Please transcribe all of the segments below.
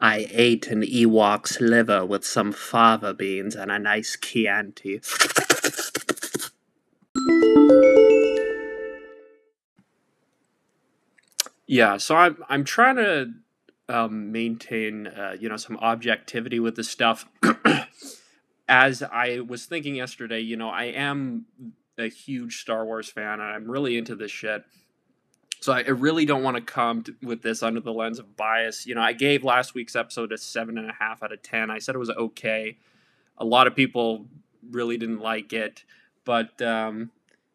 I ate an Ewok's liver with some fava beans and a nice Chianti. Yeah, so I'm I'm trying to um, maintain uh, you know some objectivity with this stuff. As I was thinking yesterday, you know, I am a huge Star Wars fan and I'm really into this shit. So I really don't want to come to, with this under the lens of bias. You know, I gave last week's episode a seven and a half out of ten. I said it was okay. A lot of people really didn't like it, but um,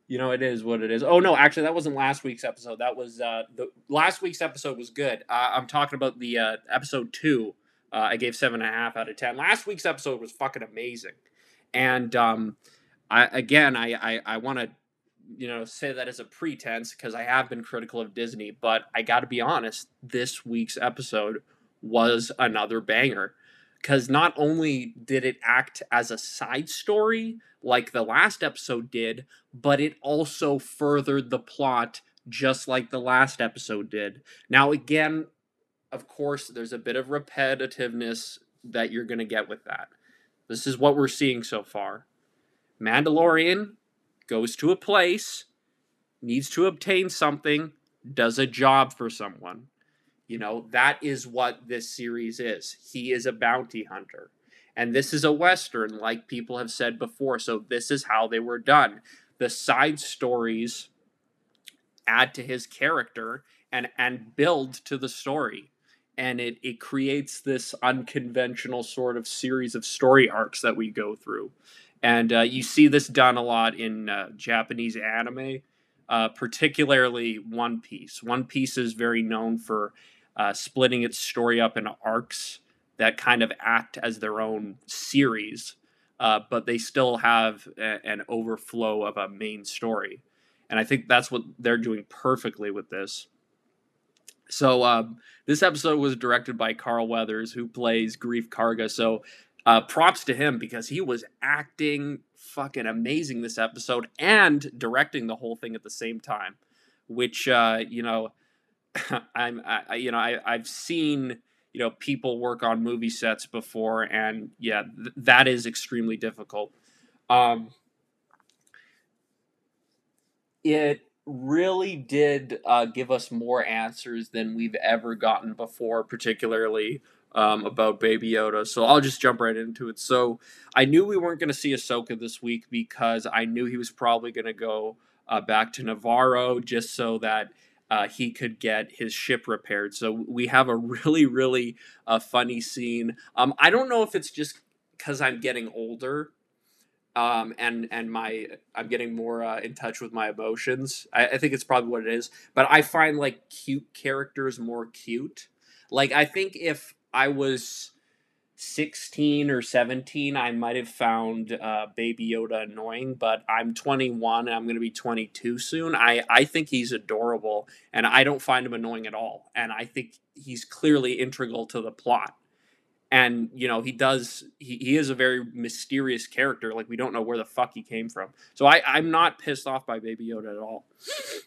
you know, it is what it is. Oh no, actually, that wasn't last week's episode. That was uh, the last week's episode was good. Uh, I'm talking about the uh, episode two. Uh, I gave seven and a half out of ten. Last week's episode was fucking amazing, and um, I again, I I, I want to you know say that as a pretense because I have been critical of Disney, but I got to be honest. This week's episode was another banger because not only did it act as a side story like the last episode did, but it also furthered the plot just like the last episode did. Now, again, of course, there's a bit of repetitiveness that you're going to get with that. This is what we're seeing so far. Mandalorian goes to a place, needs to obtain something, does a job for someone. You know, that is what this series is. He is a bounty hunter. And this is a Western, like people have said before. So this is how they were done. The side stories add to his character and, and build to the story. And it, it creates this unconventional sort of series of story arcs that we go through. And uh, you see this done a lot in uh, Japanese anime, uh, particularly One Piece. One Piece is very known for uh, splitting its story up into arcs that kind of act as their own series, uh, but they still have a, an overflow of a main story. And I think that's what they're doing perfectly with this. So um, this episode was directed by Carl Weathers, who plays Greef Karga. So uh, props to him because he was acting fucking amazing this episode and directing the whole thing at the same time, which uh, you know I'm, I, you know, I, I've seen, you know, people work on movie sets before, and yeah, th- that is extremely difficult. Um, it really did uh, give us more answers than we've ever gotten before, particularly um, about Baby Yoda. So I'll just jump right into it. So I knew we weren't going to see Ahsoka this week because I knew he was probably going to go uh, back to Navarro just so that uh, he could get his ship repaired. So we have a really, really uh, funny scene. Um, I don't know if it's just because I'm getting older, um, and and my I'm getting more uh, in touch with my emotions. I, I think it's probably what it is. But I find like cute characters more cute. Like I think if I was 16 or 17, I might have found uh, Baby Yoda annoying, but I'm 21 and I'm going to be 22 soon. I, I think he's adorable and I don't find him annoying at all. And I think he's clearly integral to the plot. And, you know, he does, he, he is a very mysterious character. Like, we don't know where the fuck he came from. So I, I'm not pissed off by Baby Yoda at all.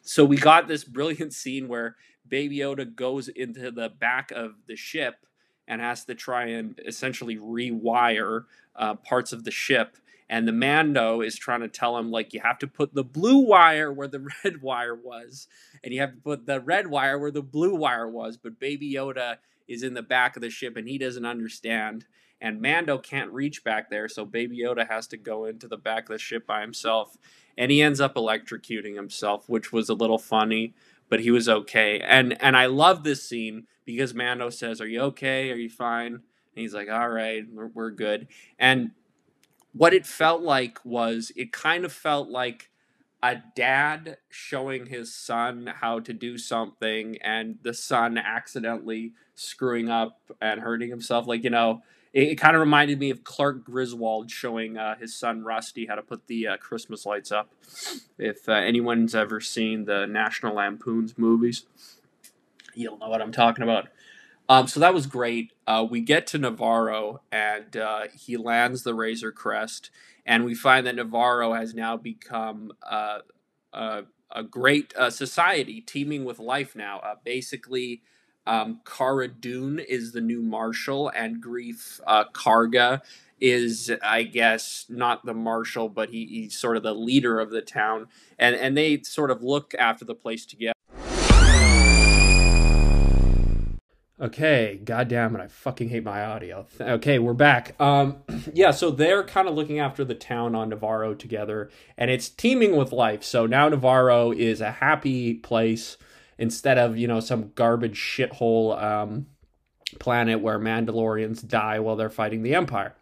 So we got this brilliant scene where Baby Yoda goes into the back of the ship and has to try and essentially rewire uh, parts of the ship. And the Mando is trying to tell him, like, you have to put the blue wire where the red wire was, and you have to put the red wire where the blue wire was. But Baby Yoda is in the back of the ship and he doesn't understand. And Mando can't reach back there, so Baby Yoda has to go into the back of the ship by himself. And he ends up electrocuting himself, which was a little funny, but he was okay. And and I love this scene because Mando says, "Are you okay? Are you fine?" And he's like, "All right, we're, we're good." And what it felt like was it kind of felt like a dad showing his son how to do something and the son accidentally screwing up and hurting himself like you know it, it kind of reminded me of clark griswold showing uh, his son rusty how to put the uh, christmas lights up if uh, anyone's ever seen the national lampoon's movies you'll know what I'm talking about. Um, so that was great. Uh, we get to Navarro, and uh, he lands the Razor Crest, and we find that Navarro has now become uh, a, a, great uh, society, teeming with life now. Uh, basically, Um, Cara Dune is the new marshal, and Greef uh, Karga is, I guess, not the marshal, but he, he's sort of the leader of the town, and and they sort of look after the place together. Okay, goddamn it, I fucking hate my audio. Okay, we're back. Um yeah, so they're kind of looking after the town on Navarro together and it's teeming with life. So now Navarro is a happy place instead of, you know, some garbage shithole um planet where Mandalorians die while they're fighting the Empire.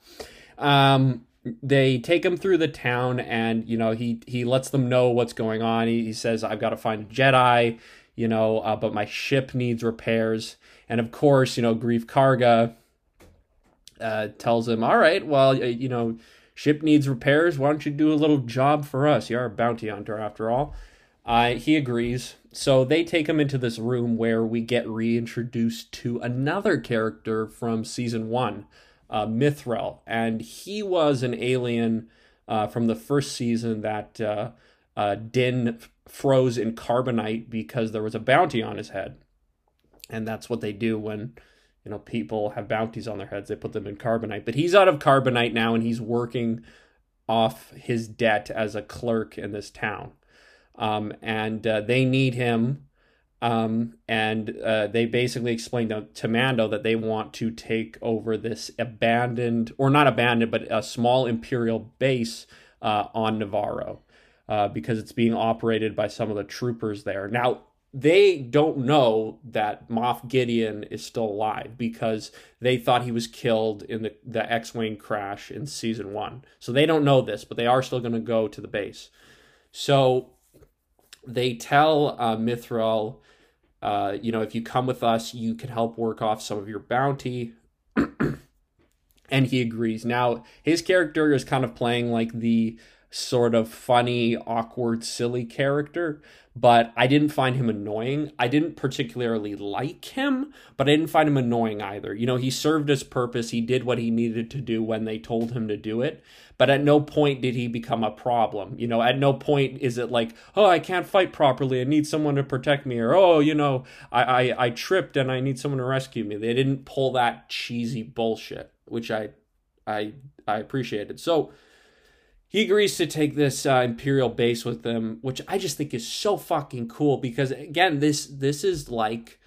Um they take him through the town and you know he he lets them know what's going on. He, he says I've got to find a Jedi, you know, uh, but my ship needs repairs and of course, you know, Greef Karga uh, tells him, all right, well, you know, ship needs repairs. Why don't you do a little job for us? You're a bounty hunter after all. Uh, he agrees. So they take him into this room where we get reintroduced to another character from season one, uh, Mythrol. And he was an alien uh, from the first season that uh, Din froze in carbonite because there was a bounty on his head. And that's what they do when you know people have bounties on their heads. They put them in carbonite. But he's out of carbonite now and he's working off his debt as a clerk in this town. Um, and uh, they need him. Um, and uh, they basically explained to, to mando that they want to take over this abandoned or not abandoned but a small imperial base uh, on navarro uh, because it's being operated by some of the troopers there now they don't know that Moff Gideon is still alive because they thought he was killed in the, the X Wing crash in season one. So they don't know this, but they are still going to go to the base. So they tell uh, Mythrol, uh, you know, if you come with us, you can help work off some of your bounty. and he agrees. Now, his character is kind of playing like the sort of funny, awkward, silly character, but I didn't find him annoying. I didn't particularly like him, but I didn't find him annoying either. You know, he served his purpose, he did what he needed to do when they told him to do it, but at no point did he become a problem. You know, at no point is it like, oh, I can't fight properly, I need someone to protect me, or oh, you know, I, I, I tripped and I need someone to rescue me. They didn't pull that cheesy bullshit, which I I I appreciated. So he agrees to take this uh, imperial base with them which i just think is so fucking cool because again this this is like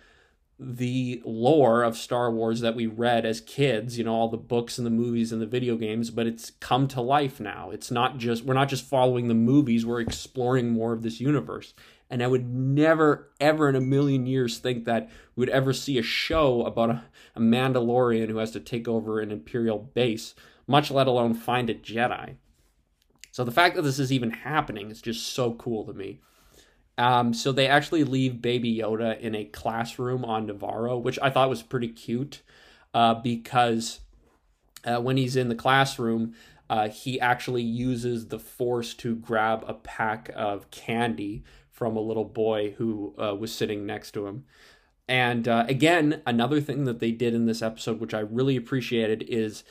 the lore of star wars that we read as kids you know all the books and the movies and the video games but it's come to life now. It's not just we're not just following the movies we're exploring more of this universe. And i would never ever in a million years think that we would ever see a show about a, a mandalorian who has to take over an imperial base much let alone find a jedi so the fact that this is even happening is just so cool to me. Um, so they actually leave Baby Yoda in a classroom on Navarro, which I thought was pretty cute uh, because uh, when he's in the classroom, uh, he actually uses the Force to grab a pack of candy from a little boy who uh, was sitting next to him. And uh, again, another thing that they did in this episode, which I really appreciated, is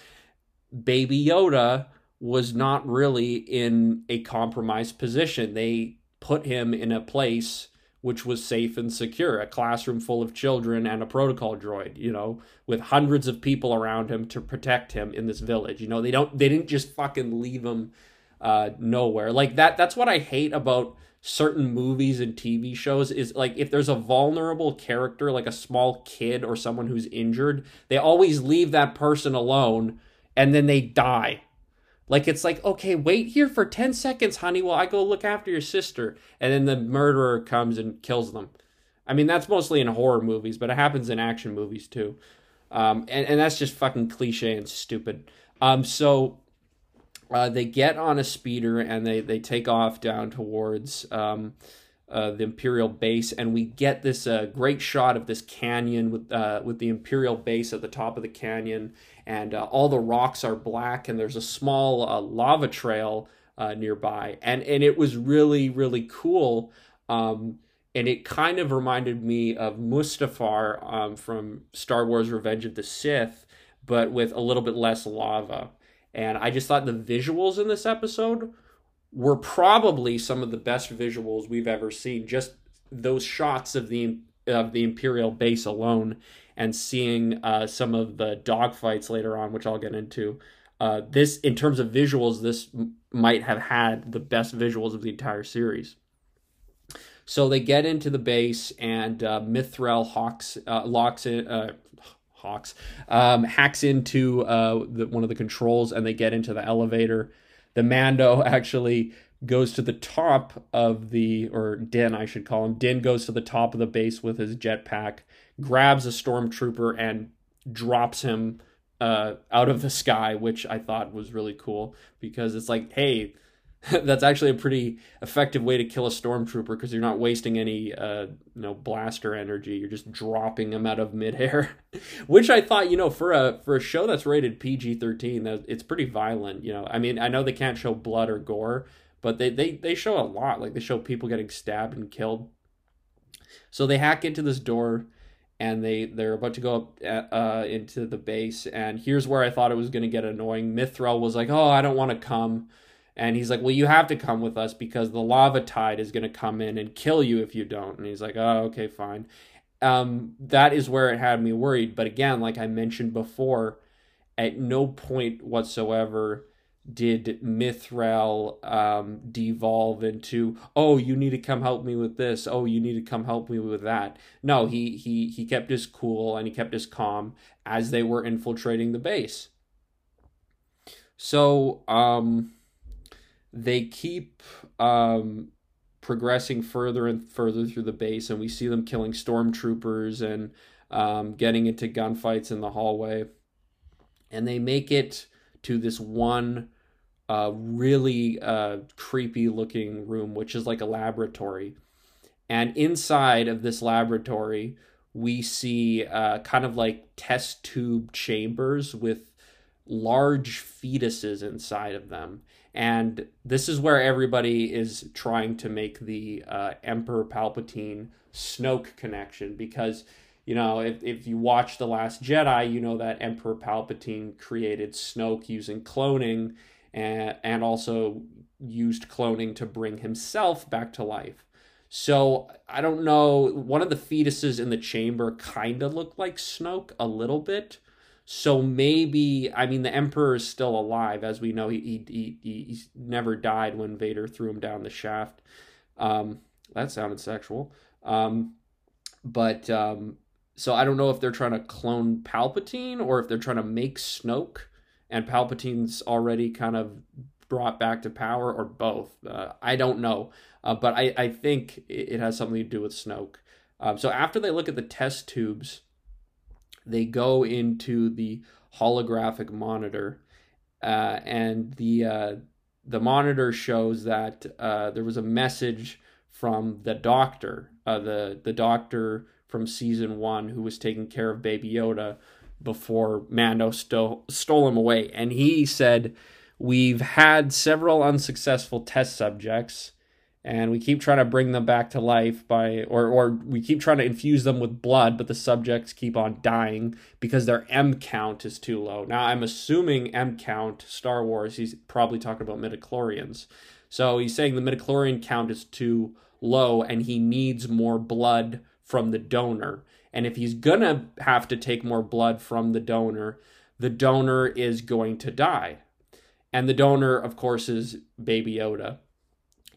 Baby Yoda was not really in a compromised position. They put him in a place which was safe and secure, a classroom full of children and a protocol droid, you know, with hundreds of people around him to protect him in this village. You know, they don't they didn't just fucking leave him uh nowhere. Like that that's what I hate about certain movies and TV shows is like if there's a vulnerable character like a small kid or someone who's injured, they always leave that person alone and then they die like it's like, okay, wait here for 10 seconds, honey, while I go look after your sister. And then the murderer comes and kills them. I mean, that's mostly in horror movies, but it happens in action movies too. Um, and, and that's just fucking cliche and stupid. Um, so uh, they get on a speeder and they, they take off down towards um, uh, the Imperial base, and we get this uh, great shot of this canyon with uh, with the Imperial base at the top of the canyon, and uh, all the rocks are black, and there's a small uh, lava trail uh, nearby, and and it was really really cool. Um, and it kind of reminded me of Mustafar um, from Star Wars: Revenge of the Sith, but with a little bit less lava. And I just thought the visuals in this episode were probably some of the best visuals we've ever seen. Just those shots of the of the Imperial base alone and seeing uh, some of the dogfights later on, which I'll get into. Uh, this, in terms of visuals, this m- might have had the best visuals of the entire series. So they get into the base, and uh, Mythrol hawks uh, locks. Uh, hawks um, hacks into uh, the, one of the controls, and they get into the elevator. The Mando actually goes to the top of the, or Din, I should call him. Din goes to the top of the base with his jetpack, grabs a stormtrooper, and drops him uh, out of the sky, which I thought was really cool because it's like, hey, that's actually a pretty effective way to kill a stormtrooper because you're not wasting any uh, you know blaster energy. You're just dropping them out of midair, which I thought you know for a for a show that's rated PG-13, that it's pretty violent. You know, I mean, I know they can't show blood or gore, but they they they show a lot. Like they show people getting stabbed and killed. So they hack into this door and they they're about to go up uh, uh into the base and here's where i thought it was going to get annoying. Mythrol was like oh i don't want to come. And he's like well you have to come with us because the lava tide is going to come in and kill you if you don't. And he's like oh okay fine. Um that is where it had me worried. But again like i mentioned before at no point whatsoever did Mythrol um, devolve into oh you need to come help me with this. Oh you need to come help me with that. No he he he kept his cool and he kept his calm as they were infiltrating the base. So um they keep um progressing further and further through the base and we see them killing stormtroopers and um, getting into gunfights in the hallway. And they make it to this one uh, really uh, creepy looking room, which is like a laboratory. And inside of this laboratory, we see uh, kind of like test tube chambers with large fetuses inside of them. And this is where everybody is trying to make the uh, Emperor Palpatine Snoke connection because, you know, if, if you watch The Last Jedi, you know that Emperor Palpatine created Snoke using cloning and, and also used cloning to bring himself back to life. So I don't know. One of the fetuses in the chamber kind of looked like Snoke a little bit. So maybe I mean the Emperor is still alive, as we know. He he he, he never died when Vader threw him down the shaft. Um, that sounded sexual. Um, but um, so I don't know if they're trying to clone Palpatine or if they're trying to make Snoke and Palpatine's already kind of brought back to power, or both. Uh, I don't know, uh, but I, I think it has something to do with Snoke. Um, so after they look at the test tubes, they go into the holographic monitor, uh, and the uh, the monitor shows that uh, there was a message from the doctor, uh, the the doctor from season one who was taking care of Baby Yoda, before Mando stole stole him away. And he said, We've had several unsuccessful test subjects, and we keep trying to bring them back to life by or or we keep trying to infuse them with blood, but the subjects keep on dying because their M count is too low. Now I'm assuming M count, Star Wars, he's probably talking about midichlorians. So he's saying the midichlorian count is too low and he needs more blood from the donor. And if he's going to have to take more blood from the donor, the donor is going to die. And the donor, of course, is Baby Yoda.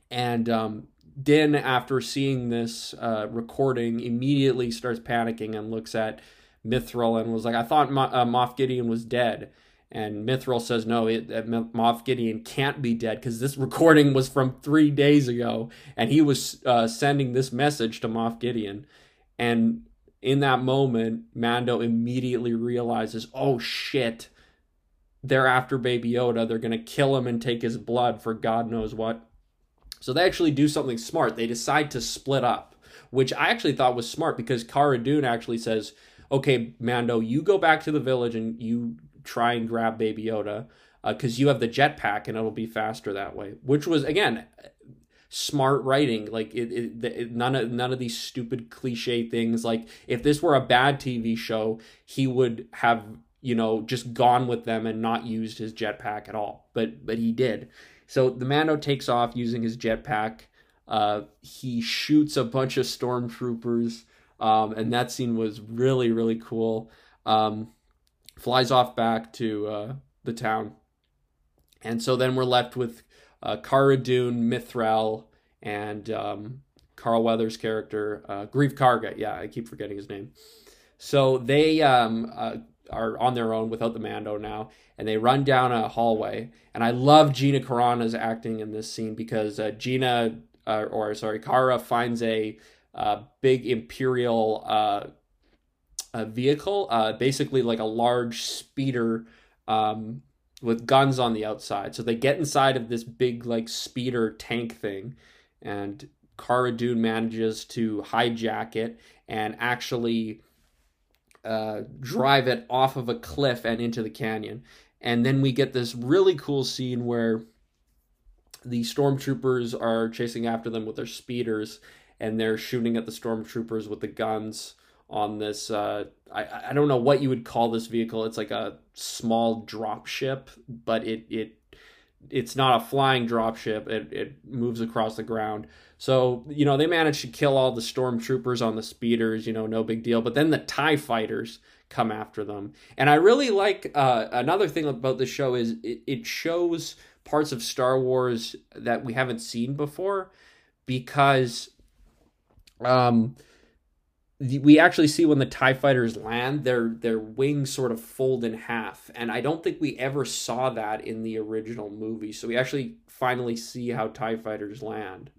And um, Din, after seeing this uh, recording, immediately starts panicking and looks at Mythrol and was like, I thought Mo- uh, Moff Gideon was dead. And Mythrol says, no, it, Moff Gideon can't be dead because this recording was from three days ago. And he was uh, sending this message to Moff Gideon. And in that moment, Mando immediately realizes, oh shit, they're after Baby Yoda. They're going to kill him and take his blood for God knows what. So they actually do something smart. They decide to split up, which I actually thought was smart because Cara Dune actually says, okay, Mando, you go back to the village and you try and grab Baby Yoda because uh, you have the jetpack and it'll be faster that way. Which was, again, smart writing. Like it, it, it, none of none of these stupid cliche things. Like if this were a bad tv show he would have you know just gone with them and not used his jetpack at all. But but he did. So the mando takes off using his jetpack. Uh he shoots a bunch of stormtroopers. Um, and that scene was really really cool. Um, flies off back to uh, the town, and so then we're left with uh, Cara Dune, Mythrol, and um, Carl Weathers' character, uh, Greef Karga. Yeah, I keep forgetting his name. So they um, uh, are on their own without the Mando now, and they run down a hallway. And I love Gina Carano's acting in this scene because uh, Gina, uh, or sorry, Cara finds a uh, big Imperial uh, vehicle, uh, basically like a large speeder um, with guns on the outside. So they get inside of this big like speeder tank thing, and Cara Dune manages to hijack it and actually uh, drive it off of a cliff and into the canyon. And then we get this really cool scene where the stormtroopers are chasing after them with their speeders and they're shooting at the stormtroopers with the guns on this uh, I, I don't know what you would call this vehicle it's like a small drop ship but it it it's not a flying drop ship it, it moves across the ground so, you know, they managed to kill all the stormtroopers on the speeders, you know, no big deal. But then the TIE fighters come after them. And I really like uh, another thing about the show is it, it shows parts of Star Wars that we haven't seen before because um, we actually see when the TIE fighters land, their their wings sort of fold in half. And I don't think we ever saw that in the original movie. So we actually finally see how TIE fighters land.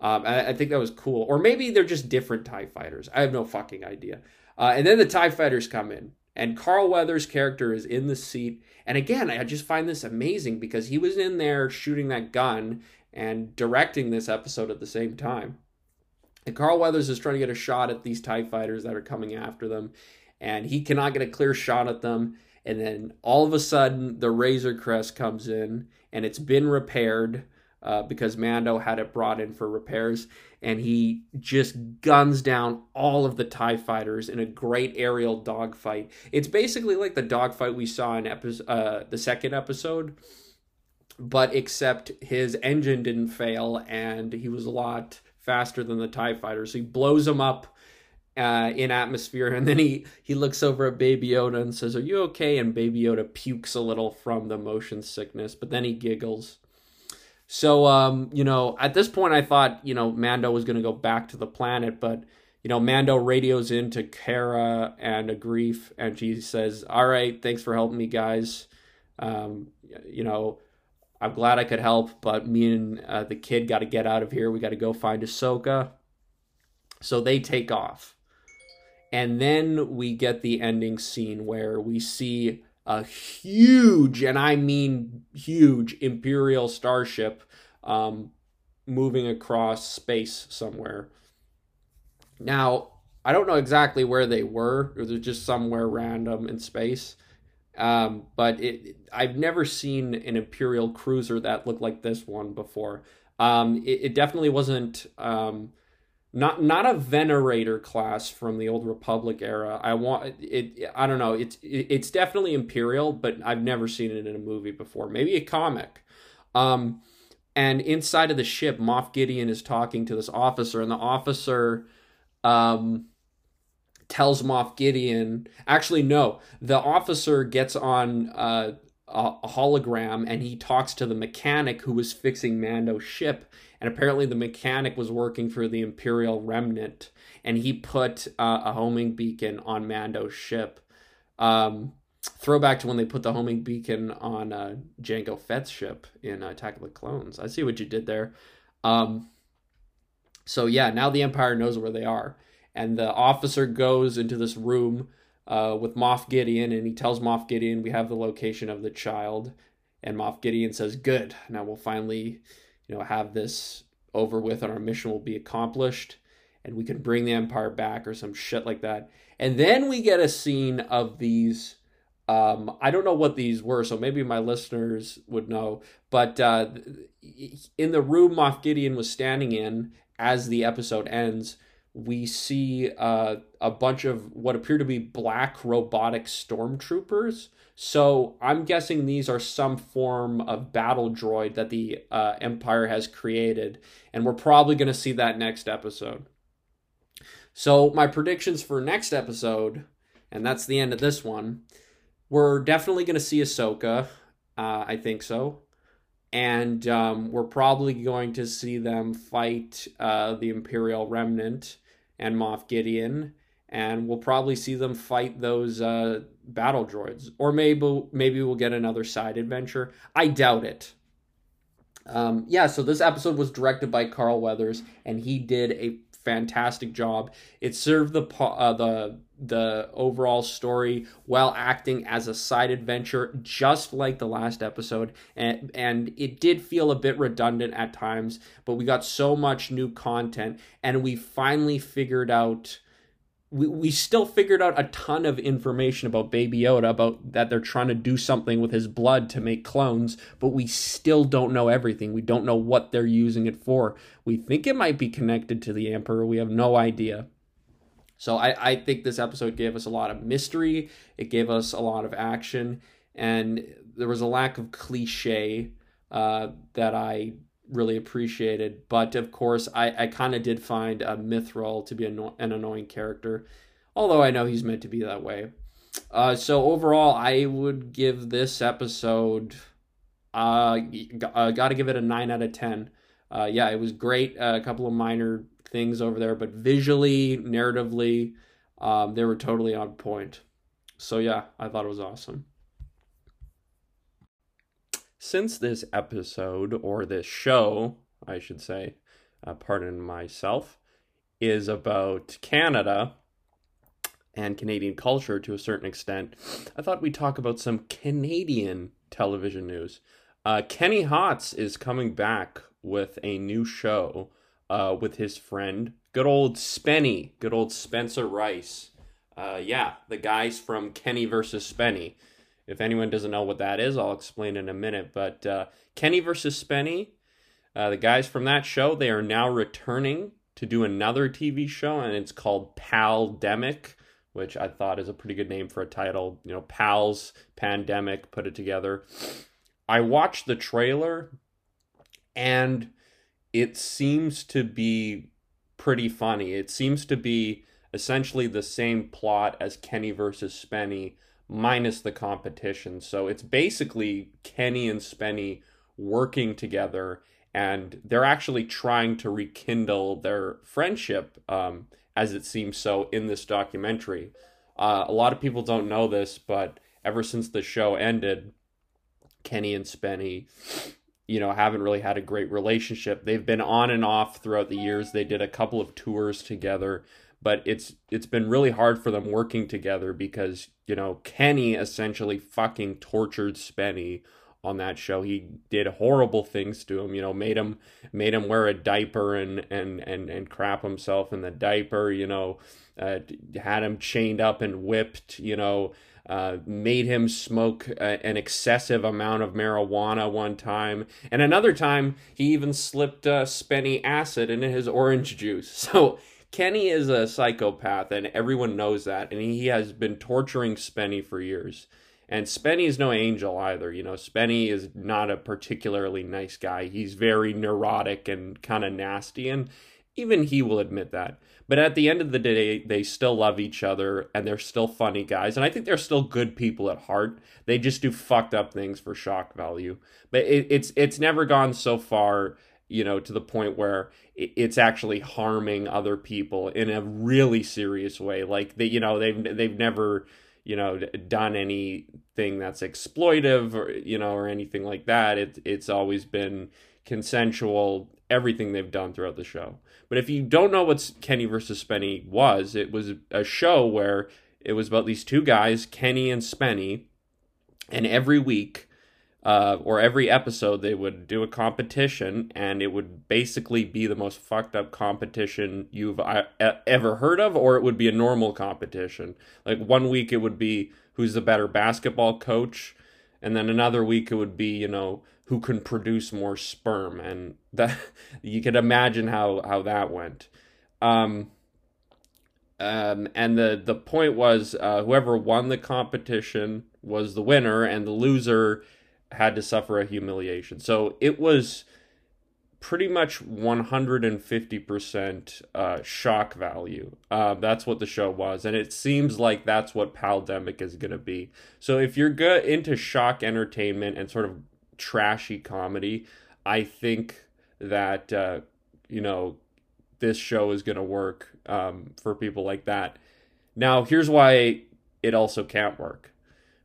Um, I, I, think that was cool. Or maybe they're just different TIE fighters. I have no fucking idea. Uh, and then the TIE fighters come in, and Carl Weathers' character is in the seat. And again, I just find this amazing because he was in there shooting that gun and directing this episode at the same time. And Carl Weathers is trying to get a shot at these TIE fighters that are coming after them, and he cannot get a clear shot at them. And then all of a sudden, the Razor Crest comes in, and it's been repaired uh, because Mando had it brought in for repairs, and he just guns down all of the Tie fighters in a great aerial dogfight. It's basically like the dogfight we saw in episode, uh, the second episode, but except his engine didn't fail, and he was a lot faster than the Tie fighters. So he blows them up. Uh, in atmosphere, and then he he looks over at Baby Yoda and says, "Are you okay?" And Baby Yoda pukes a little from the motion sickness, but then he giggles. So, um, you know, at this point, I thought, you know, Mando was going to go back to the planet, but, you know, Mando radios into Cara and a Greef, and she says, All right, thanks for helping me, guys. Um, you know, I'm glad I could help, but me and uh, the kid got to get out of here. We got to go find Ahsoka. So they take off. And then we get the ending scene where we see a huge, and I mean huge, Imperial starship um, moving across space somewhere. Now, I don't know exactly where they were, or they're just somewhere random in space. Um, but it, I've never seen an Imperial cruiser that looked like this one before. Um, it, it, definitely wasn't um, not not a venerator class from the old republic era. I want it i don't know. It's it's definitely imperial but i've never seen it in a movie before. Maybe a comic. Um and inside of the ship moff gideon is talking to this officer and the officer um tells moff gideon actually no the officer gets on uh a hologram and he talks to the mechanic who was fixing Mando's ship and apparently the mechanic was working for the Imperial Remnant, and he put uh, a homing beacon on Mando's ship. Um, throwback to when they put the homing beacon on uh, Jango Fett's ship in Attack of the Clones. I see what you did there. Um, so yeah, now the Empire knows where they are, and the officer goes into this room uh, with Moff Gideon, and he tells Moff Gideon, "We have the location of the child." And Moff Gideon says, "Good. Now we'll finally." you know, have this over with and our mission will be accomplished and we can bring the empire back or some shit like that. And then we get a scene of these um, I don't know what these were, so maybe my listeners would know. But uh, in the room Moff Gideon was standing in as the episode ends, we see uh, a bunch of what appear to be black robotic stormtroopers so I'm guessing these are some form of battle droid that the uh, Empire has created, and we're probably going to see that next episode. So my predictions for next episode, and that's the end of this one. We're definitely going to see Ahsoka. Uh, I think so. And um, we're probably going to see them fight uh, the Imperial Remnant and Moff Gideon. And we'll probably see them fight those uh, battle droids. Or maybe, maybe we'll get another side adventure. I doubt it. Um, yeah, so this episode was directed by Carl Weathers, and he did a fantastic job. It served the uh, the the overall story while acting as a side adventure, just like the last episode, and and it did feel a bit redundant at times, but we got so much new content, and we finally figured out we, we still figured out a ton of information about Baby Yoda, about that they're trying to do something with his blood to make clones, but we still don't know everything. We don't know what they're using it for. We think it might be connected to the Emperor. We have no idea. So I, I think this episode gave us a lot of mystery. It gave us a lot of action, and there was a lack of cliche uh, that I really appreciated. But of course, I, I kind of did find uh, Mythrol to be anno- an annoying character, although I know he's meant to be that way. Uh, so overall, I would give this episode. Uh, uh got to give it a nine out of ten. Uh, yeah, it was great. Uh, a couple of minor things over there, but visually, narratively, um, they were totally on point. So yeah, I thought it was awesome. Since this episode, or this show, I should say, uh, pardon myself, is about Canada and Canadian culture to a certain extent, I thought we'd talk about some Canadian television news. Uh, Kenny Hotz is coming back with a new show uh, with his friend, good old Spenny, good old Spencer Rice. Uh, yeah, the guys from Kenny versus Spenny. If anyone doesn't know what that is, I'll explain in a minute. But uh, Kenny versus Spenny, uh, the guys from that show, they are now returning to do another TV show, and it's called Paldemic, which I thought is a pretty good name for a title. You know, Pals, Pandemic, put it together. I watched the trailer, and it seems to be pretty funny. It seems to be essentially the same plot as Kenny versus Spenny minus the competition. So it's basically Kenny and Spenny working together and they're actually trying to rekindle their friendship um, as it seems so in this documentary. Uh, a lot of people don't know this, but ever since the show ended, Kenny and Spenny, you know, haven't really had a great relationship. They've been on and off throughout the years. They did a couple of tours together, but it's it's been really hard for them working together because you know Kenny essentially fucking tortured Spenny on that show. He did horrible things to him, you know, made him made him wear a diaper and and and and crap himself in the diaper, you know, uh, had him chained up and whipped, you know, uh, made him smoke a, an excessive amount of marijuana one time, and another time he even slipped uh, Spenny acid into his orange juice. So Kenny is a psychopath, and everyone knows that, and he has been torturing Spenny for years. And Spenny is no angel either. You know, Spenny is not a particularly nice guy. He's very neurotic and kind of nasty, and even he will admit that. But at the end of the day, they still love each other and they're still funny guys. And I think they're still good people at heart. They just do fucked up things for shock value. But it, it's it's never gone so far you know, to the point where it's actually harming other people in a really serious way. Like they, you know, they've they've never, you know, done anything that's exploitive or you know or anything like that. It it's always been consensual. Everything they've done throughout the show. But if you don't know what Kenny versus Spenny was, it was a show where it was about these two guys, Kenny and Spenny, and every week uh, or every episode they would do a competition and it would basically be the most fucked up competition you've ever heard of or it would be a normal competition. Like one week it would be who's the better basketball coach and then another week it would be you know who can produce more sperm and that you could imagine how how that went. Um um, and the the point was uh, whoever won the competition was the winner, and the loser had to suffer a humiliation. So it was pretty much 150% uh, shock value. Uh, that's what the show was. And it seems like that's what Paldemic is going to be. So if you're good into shock entertainment and sort of trashy comedy, I think that, uh, you know, this show is going to work um, for people like that. Now, here's why it also can't work.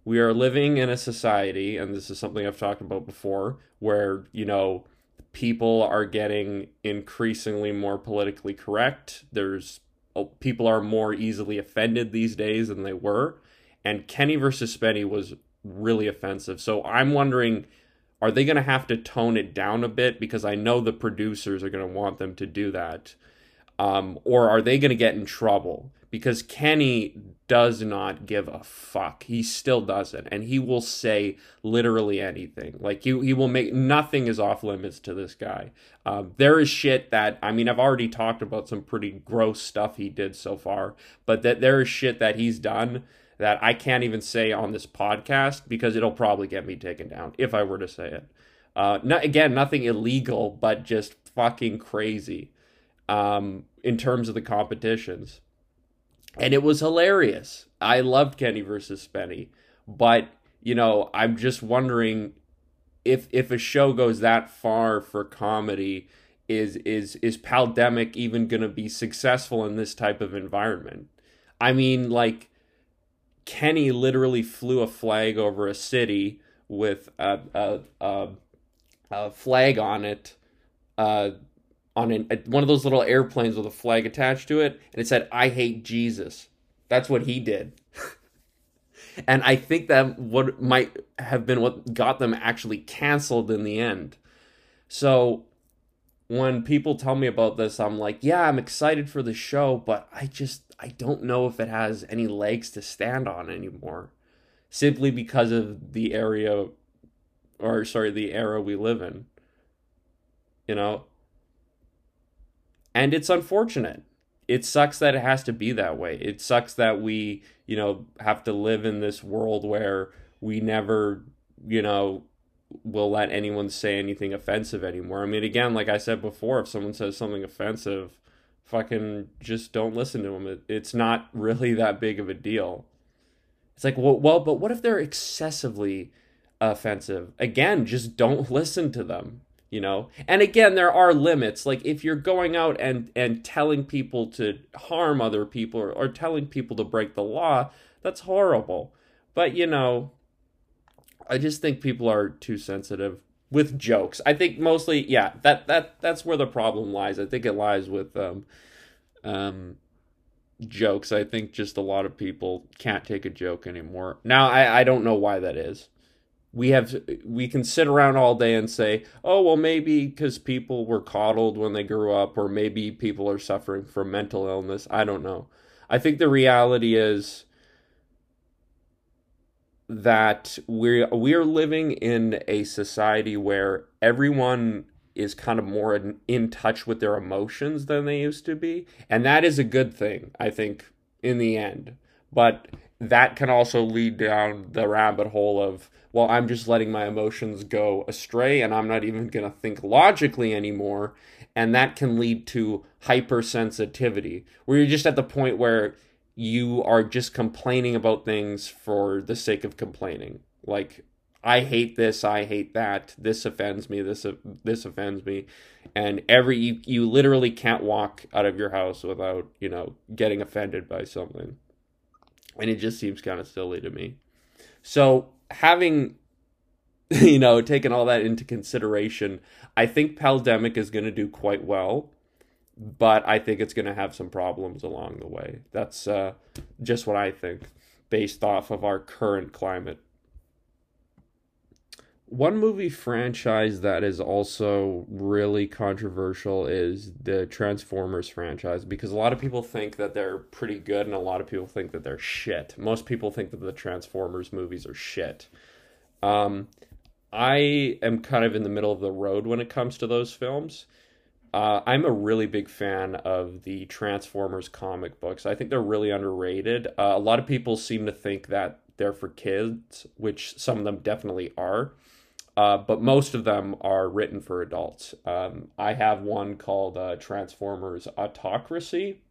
We are living in a society, and this is something I've talked about before, where, you know, people are getting increasingly more politically correct. There's oh, people are more easily offended these days than they were, and Kenny versus Spenny was really offensive. So I'm wondering are they going to have to tone it down a bit because I know the producers are going to want them to do that. Um, or are they going to get in trouble? Because Kenny does not give a fuck. He still doesn't. And he will say literally anything. Like, he, he will make nothing is off limits to this guy. Um, there is shit that, I mean, I've already talked about some pretty gross stuff he did so far, but that there is shit that he's done that I can't even say on this podcast because it'll probably get me taken down if I were to say it. Uh, not, again, nothing illegal, but just fucking crazy um, in terms of the competitions. And it was hilarious. I loved Kenny versus Spenny, but you know, I'm just wondering if if a show goes that far for comedy, is is is Paldemic even going to be successful in this type of environment? I mean, like Kenny literally flew a flag over a city with a a, a, a flag on it. Uh, on an, a, one of those little airplanes with a flag attached to it, and it said, I hate Jesus. That's what he did. and I think that what might have been what got them actually canceled in the end. So when people tell me about this, I'm like, yeah, I'm excited for the show, but I just I don't know if it has any legs to stand on anymore. Simply because of the area or sorry, the era we live in. You know, and it's unfortunate. It sucks that it has to be that way. It sucks that we, you know, have to live in this world where we never, you know, will let anyone say anything offensive anymore. I mean, again, like I said before, if someone says something offensive, fucking just don't listen to them. It, it's not really that big of a deal. It's like, well, well, but what if they're excessively offensive? Again, just don't listen to them you know? And again there are limits. Like if you're going out and and telling people to harm other people or, or telling people to break the law that's horrible. But you know i just think people are too sensitive with jokes. I think mostly yeah that that that's where the problem lies. I think it lies with um um jokes. I think just a lot of people can't take a joke anymore. Now i i don't know why that is we have we can sit around all day and say oh well maybe because people were coddled when they grew up or maybe people are suffering from mental illness. I don't know. I think the reality is that we're we're living in a society where everyone is kind of more in, in touch with their emotions than they used to be and that is a good thing i think in the end but that can also lead down the rabbit hole of well i'm just letting my emotions go astray and i'm not even going to think logically anymore. And that can lead to hypersensitivity where you're just at the point where you are just complaining about things for the sake of complaining. Like i hate this i hate that this offends me this this offends me. And every you, you literally can't walk out of your house without you know getting offended by something and it just seems kind of silly to me. So, having you know taken all that into consideration, I think Paldemic is going to do quite well, but I think it's going to have some problems along the way. That's uh, just what I think, based off of our current climate one movie franchise that is also really controversial is the Transformers franchise because a lot of people think that they're pretty good and a lot of people think that they're shit. Most people think that the Transformers movies are shit. Um, I am kind of in the middle of the road when it comes to those films. Uh, I'm a really big fan of the Transformers comic books. I think they're really underrated. Uh, a lot of people seem to think that they're for kids, which some of them definitely are uh, but most of them are written for adults. Um, I have one called uh, Transformers Autocracy,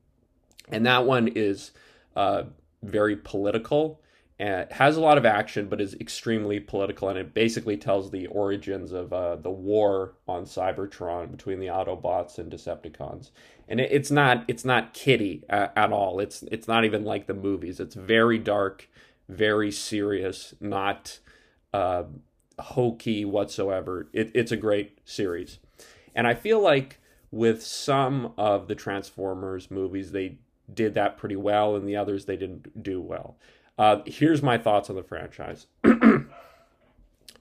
and that one is uh, very political and has a lot of action, but is extremely political. And it basically tells the origins of uh, the war on Cybertron between the Autobots and Decepticons. And it, it's not it's not kiddie at, at all. It's it's not even like the movies. It's very dark, very serious, not uh, hokey whatsoever. It, it's a great series, and I feel like with some of the Transformers movies, they did that pretty well, and the others they didn't do well. Uh, here's my thoughts on the franchise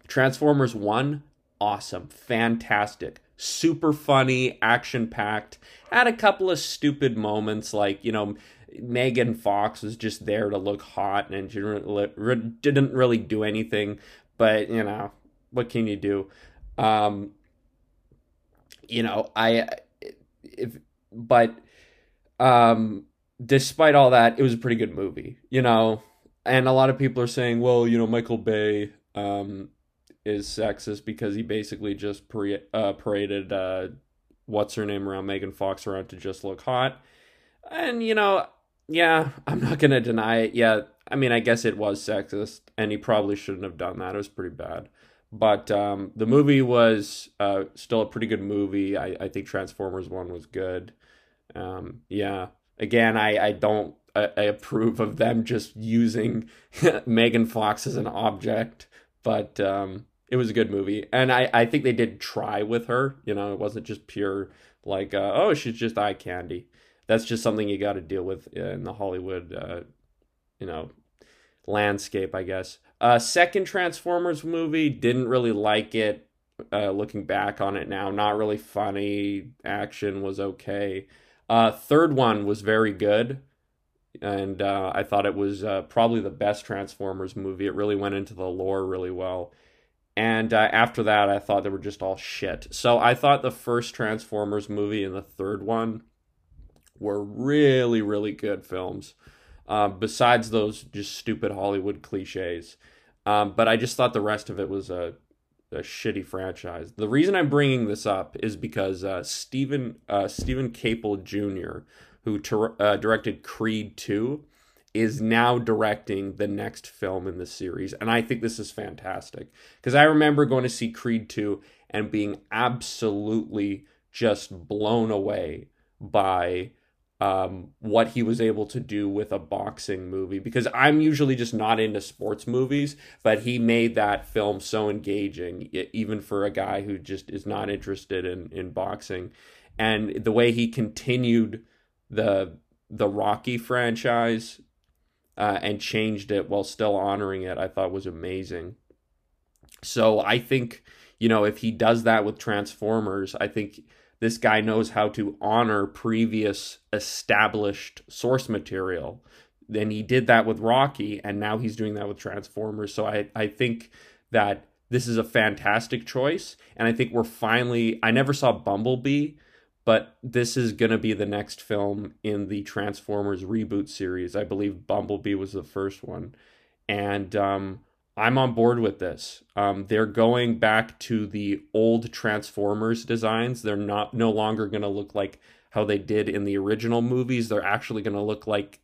Transformers 1, awesome, fantastic, super funny, action packed. Had a couple of stupid moments, like, you know, Megan Fox was just there to look hot and didn't really do anything. But, you know, what can you do? Um, you know, I, if, but, um, despite all that, it was a pretty good movie. You know, and a lot of people are saying, well, you know, Michael Bay um, is sexist because he basically just pre- uh, paraded uh, what's her name around Megan Fox around to just look hot. And you know, yeah, I'm not gonna deny it. Yeah, I mean, I guess it was sexist, and he probably shouldn't have done that. It was pretty bad. But um, the movie was uh, still a pretty good movie. I, I think Transformers One was good. Um, yeah, again, I, I don't I, I approve of them just using Megan Fox as an object, but um, it was a good movie, and I I think they did try with her. You know, it wasn't just pure like uh, oh she's just eye candy. That's just something you got to deal with in the Hollywood, uh, you know, landscape, I guess. Uh, second Transformers movie didn't really like it. Uh, looking back on it now, not really funny. Action was okay. Uh, third one was very good and uh, I thought it was uh, probably the best Transformers movie. It really went into the lore really well. And uh, after that, I thought they were just all shit. So I thought the first Transformers movie and the third one were really, really good films. Uh, besides those just stupid Hollywood cliches, um, but I just thought the rest of it was a, a shitty franchise. The reason I'm bringing this up is because uh, Steven uh, Steven Caple Jr who ter- uh, directed Creed 2, is now directing the next film in the series. And I think this is fantastic. Because I remember going to see Creed 2 and being absolutely just blown away by um, what he was able to do with a boxing movie. Because I'm usually just not into sports movies, but he made that film so engaging, even for a guy who just is not interested in, in boxing. And the way he continued the the Rocky franchise uh, and changed it while still honoring it, I thought was amazing. So I think you know if he does that with Transformers, I think this guy knows how to honor previous established source material. Then he did that with Rocky, and now he's doing that with Transformers. So I I think that this is a fantastic choice, and I think we're finally. I never saw Bumblebee but this is going to be the next film in the Transformers reboot series. I believe Bumblebee was the first one. And um, I'm on board with this. Um, they're going back to the old Transformers designs. They're not no longer going to look like how they did in the original movies. They're actually going to look like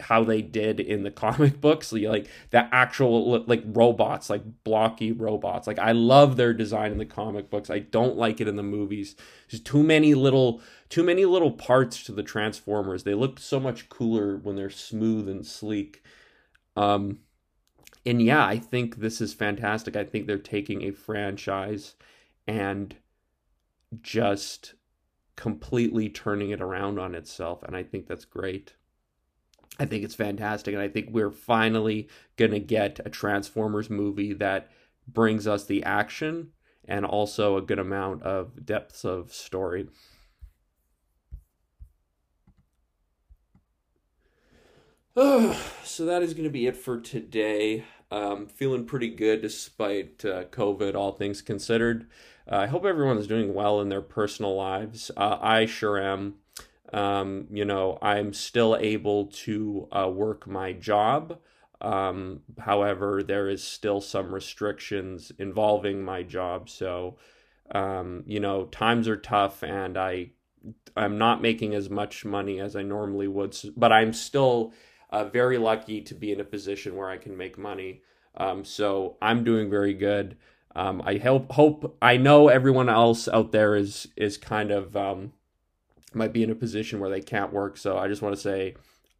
how they did in the comic books like the actual like robots like blocky robots like i love their design in the comic books i don't like it in the movies there's too many little too many little parts to the transformers they look so much cooler when they're smooth and sleek um and yeah i think this is fantastic i think they're taking a franchise and just completely turning it around on itself and i think that's great I think it's fantastic. And I think we're finally going to get a Transformers movie that brings us the action and also a good amount of depths of story. so that is going to be it for today. Um, feeling pretty good despite uh, COVID, all things considered. Uh, I hope everyone is doing well in their personal lives. Uh, I sure am. Um, you know, I'm still able to uh, work my job. Um, however, there is still some restrictions involving my job. So, um, you know, times are tough and I I'm not making as much money as I normally would, but I'm still uh, very lucky to be in a position where I can make money. Um, so I'm doing very good. Um, I hope hope I know everyone else out there is is kind of um, might be in a position where they can't work. So I just want to say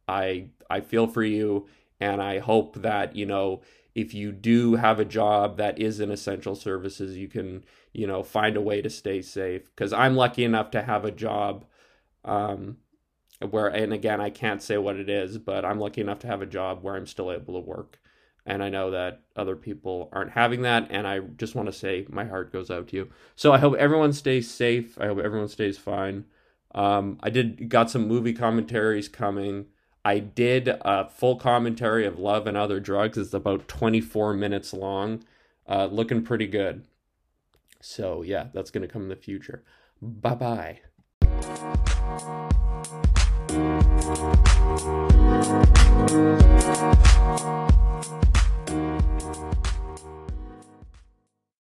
I I feel for you and I hope that, you know, if you do have a job that is in essential services, you can, you know, find a way to stay safe. Because I'm lucky enough to have a job um, where, and again, I can't say what it is, but I'm lucky enough to have a job where I'm still able to work. And I know that other people aren't having that. And I just want to say my heart goes out to you. So I hope everyone stays safe. I hope everyone stays fine. Um, I did got some movie commentaries coming. I did a full commentary of Love and Other Drugs. It's about 24 minutes long, uh, looking pretty good. So, yeah, that's going to come in the future. Bye bye. Thank you.